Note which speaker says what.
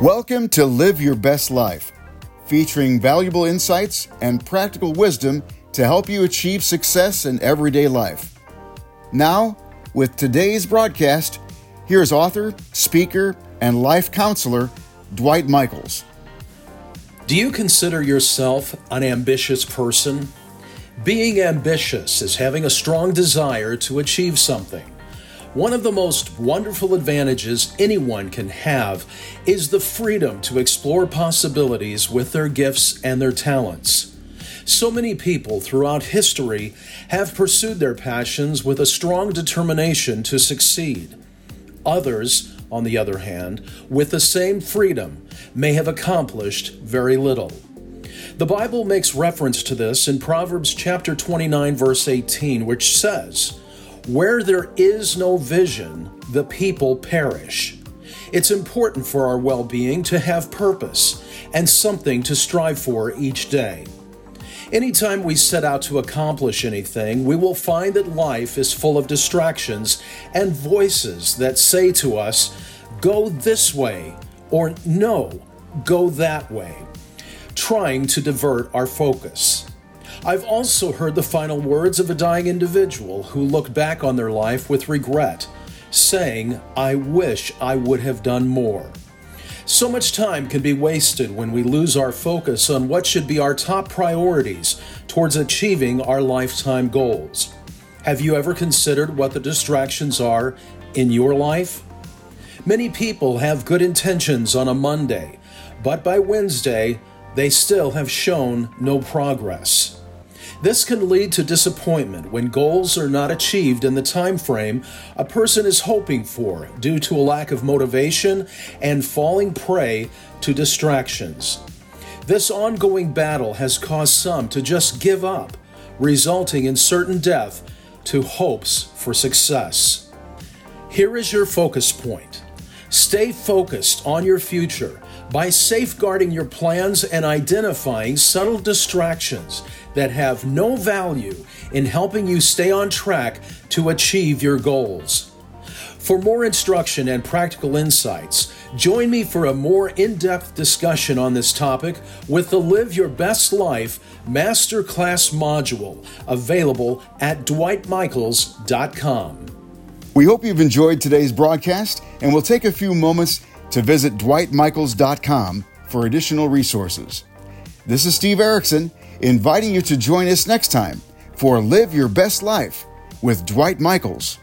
Speaker 1: Welcome to Live Your Best Life, featuring valuable insights and practical wisdom to help you achieve success in everyday life. Now, with today's broadcast, here's author, speaker, and life counselor Dwight Michaels.
Speaker 2: Do you consider yourself an ambitious person? Being ambitious is having a strong desire to achieve something. One of the most wonderful advantages anyone can have is the freedom to explore possibilities with their gifts and their talents. So many people throughout history have pursued their passions with a strong determination to succeed. Others, on the other hand, with the same freedom, may have accomplished very little. The Bible makes reference to this in Proverbs chapter 29 verse 18 which says, "Where there is no vision, the people perish." It's important for our well-being to have purpose and something to strive for each day. Anytime we set out to accomplish anything, we will find that life is full of distractions and voices that say to us, go this way, or no, go that way, trying to divert our focus. I've also heard the final words of a dying individual who looked back on their life with regret, saying, I wish I would have done more. So much time can be wasted when we lose our focus on what should be our top priorities towards achieving our lifetime goals. Have you ever considered what the distractions are in your life? Many people have good intentions on a Monday, but by Wednesday, they still have shown no progress. This can lead to disappointment when goals are not achieved in the time frame a person is hoping for due to a lack of motivation and falling prey to distractions. This ongoing battle has caused some to just give up, resulting in certain death to hopes for success. Here is your focus point. Stay focused on your future by safeguarding your plans and identifying subtle distractions that have no value in helping you stay on track to achieve your goals. For more instruction and practical insights, join me for a more in depth discussion on this topic with the Live Your Best Life Masterclass module available at dwightmichaels.com.
Speaker 1: We hope you've enjoyed today's broadcast, and we'll take a few moments to visit dwightmichaels.com for additional resources. This is Steve Erickson inviting you to join us next time for Live Your Best Life with Dwight Michaels.